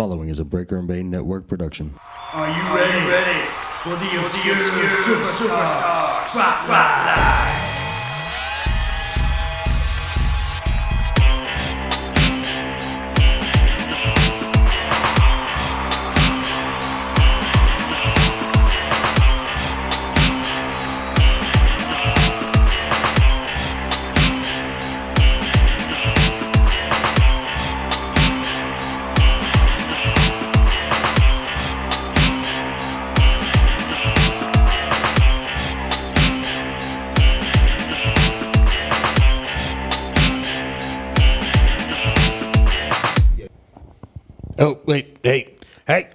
following is a Breaker and Bane Network production. Are you ready? ready for the obscure, superstar spotlight? Hey, hey,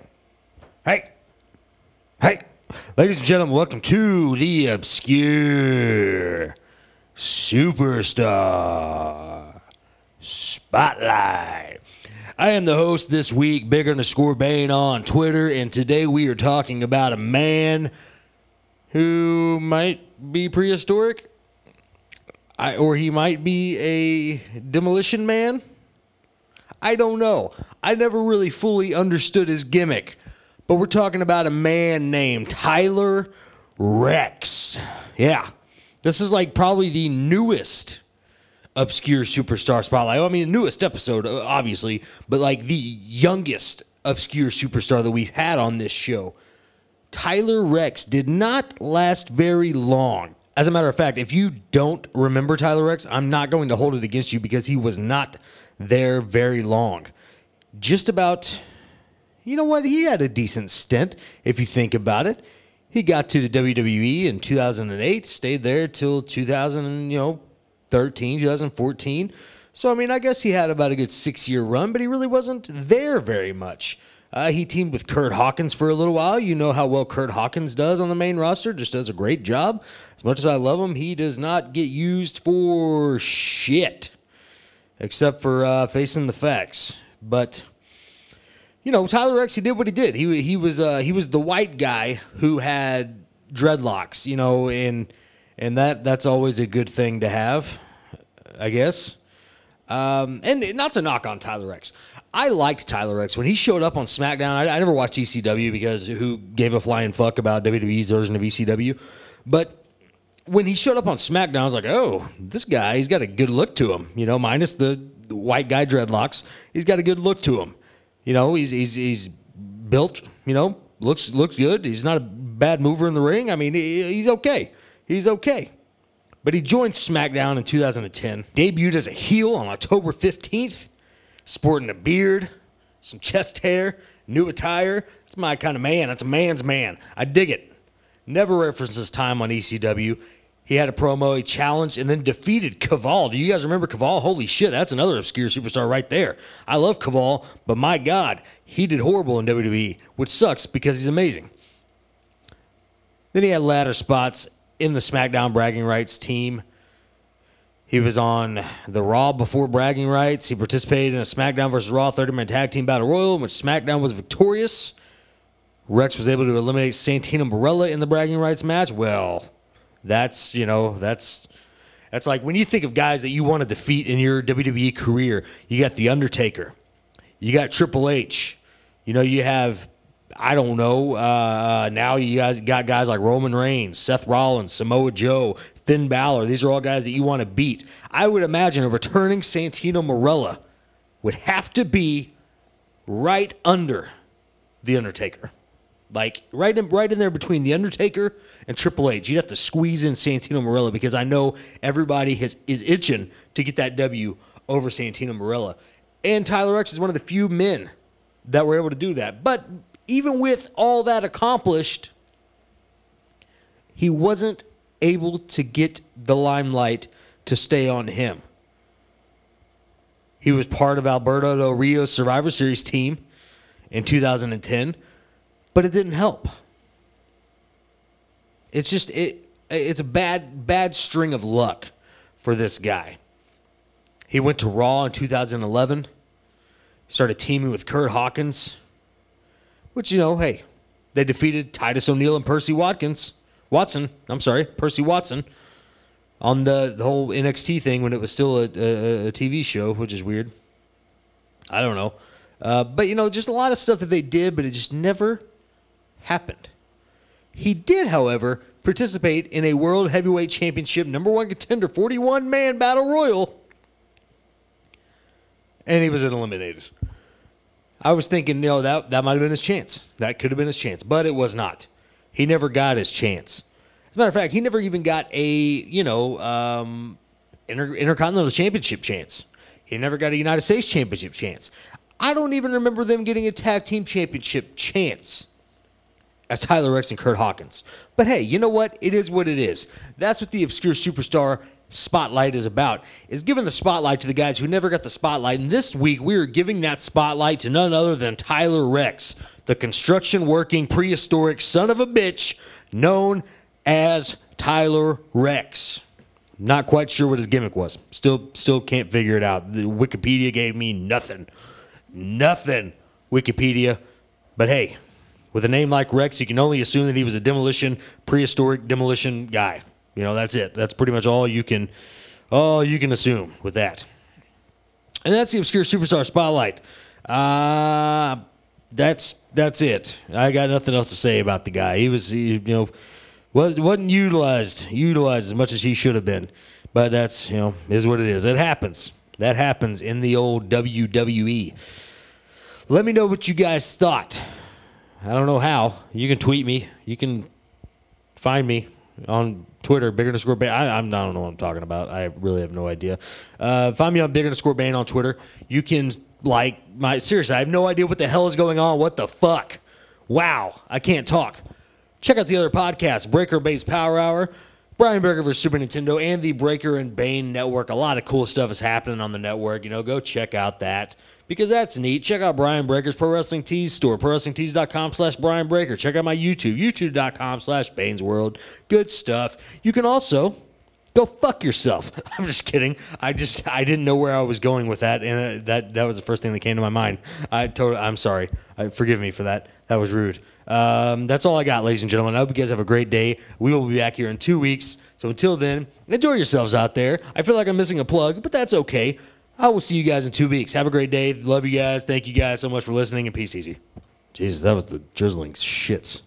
hey, hey. Ladies and gentlemen, welcome to the Obscure Superstar Spotlight. I am the host this week, Big underscore Bane on Twitter, and today we are talking about a man who might be prehistoric, I, or he might be a demolition man. I don't know. I never really fully understood his gimmick. But we're talking about a man named Tyler Reks. Yeah. This is like probably the newest obscure superstar spotlight. I mean, newest episode, uh, obviously, but like the youngest obscure superstar that we've had on this show. Tyler Reks did not last very long. As a matter of fact, if you don't remember Tyler Reks, I'm not going to hold it against you because he was not there very long. Just about, you know what? He had a decent stint if you think about it. He got to the WWE in 2008, stayed there till 2000, you know, 13, 2014. So I mean, I guess he had about a good six year run, but he really wasn't there very much. Uh, he teamed with Kurt Hawkins for a little while. You know how well Kurt Hawkins does on the main roster, just does a great job. As much as I love him, he does not get used for shit, except for uh, facing the facts. But you know, Tyler Reks, he did what he did. He he was uh, he was the white guy who had dreadlocks. You know, and and that that's always a good thing to have, I guess. Um, and not to knock on Tyler Reks. I liked Tyler Reks when he showed up on SmackDown. I, I never watched ECW because who gave a flying fuck about WWE's version of ECW? But when he showed up on SmackDown, I was like, oh, this guy, he's got a good look to him. You know, minus the white guy dreadlocks, he's got a good look to him. You know, he's he's he's built. You know, looks looks good. He's not a bad mover in the ring. I mean, he, he's okay. He's okay. But he joined SmackDown in 2010, debuted as a heel on October 15th, sporting a beard, some chest hair, new attire. That's my kind of man. That's a man's man. I dig it. Never references time on ECW. He had a promo, he challenged, and then defeated Kaval. Do you guys remember Kaval? Holy shit, that's another obscure superstar right there. I love Kaval, but my God, he did horrible in WWE, which sucks because he's amazing. Then he had ladder spots in the SmackDown Bragging Rights team. He was on the Raw before Bragging Rights. He participated in a SmackDown versus Raw 30 man tag team battle royal in which SmackDown was victorious. Reks was able to eliminate Santino Marella in the Bragging Rights match. Well, that's, you know, that's that's like when you think of guys that you want to defeat in your WWE career, you got The Undertaker. You got Triple H. You know, you have I don't know. Uh, now you guys got guys like Roman Reigns, Seth Rollins, Samoa Joe, Finn Balor. These are all guys that you want to beat. I would imagine a returning Santino Marella would have to be right under The Undertaker. Like right in right in there between The Undertaker and Triple H. You'd have to squeeze in Santino Marella because I know everybody has is itching to get that W over Santino Marella. And Tyler Rex is one of the few men that were able to do that. But even with all that accomplished, he wasn't able to get the limelight to stay on him. He was part of Alberto Del Rio's Survivor Series team in 2010, but it didn't help. It's just it it's a bad bad string of luck for this guy. He went to Raw in 2011, started teaming with Kurt Hawkins which, you know, hey, they defeated Titus O'Neil and Percy Watkins. Watson, I'm sorry, Percy Watson on the, the whole NXT thing when it was still a, a, a TV show, which is weird. I don't know. Uh, but you know, just a lot of stuff that they did, but it just never happened. He did, however, participate in a World Heavyweight Championship number one contender 41 man battle royal, and he was eliminated. I was thinking, you know, that, that might have been his chance. That could have been his chance, but it was not. He never got his chance. As a matter of fact, he never even got a, you know, um, Inter- Intercontinental Championship chance. He never got a United States Championship chance. I don't even remember them getting a Tag Team Championship chance as Tyler Reks and Kurt Hawkins. But hey, you know what? It is what it is. That's what the obscure superstar spotlight is about. Is giving the spotlight to the guys who never got the spotlight. And this week we are giving that spotlight to none other than Tyler Reks, the construction working prehistoric son of a bitch known as Tyler Reks. Not quite sure what his gimmick was. Still still can't figure it out. The Wikipedia gave me nothing. Nothing. Wikipedia. But hey, with a name like Reks, you can only assume that he was a demolition, prehistoric demolition guy. You know, that's it. That's pretty much all you can all you can assume with that. And that's the obscure superstar spotlight. Uh that's that's it. I got nothing else to say about the guy. He was he, you know was wasn't utilized utilized as much as he should have been. But that's you know is what it is. It happens. That happens in the old WWE. Let me know what you guys thought. I don't know how. You can tweet me. You can find me on Twitter, big underscore Bane. I, I'm, I don't know what I'm talking about. I really have no idea. Uh, find me on big underscore Bane on Twitter. You can like my seriously. I have no idea what the hell is going on. What the fuck? Wow, I can't talk. Check out the other podcast, Breaker Base Power Hour, Brian Breaker for Super Nintendo, and the Breaker and Bane Network. A lot of cool stuff is happening on the network. You know, go check out that because that's neat. Check out Brian Breaker's Pro Wrestling Tees store, prowrestlingtees.com slash Brian Breaker. Check out my YouTube, youtube.com slash Bane's World. Good stuff. You can also go fuck yourself. I'm just kidding. I just I didn't know where I was going with that, and uh, that that was the first thing that came to my mind. I totally I'm sorry. I, forgive me for that. That was rude. Um, that's all I got, ladies and gentlemen. I hope you guys have a great day. We will be back here in two weeks. So until then, enjoy yourselves out there. I feel like I'm missing a plug, but that's okay. I will see you guys in two weeks. Have a great day. Love you guys. Thank you guys so much for listening and peace easy. Jesus, that was the drizzling shits.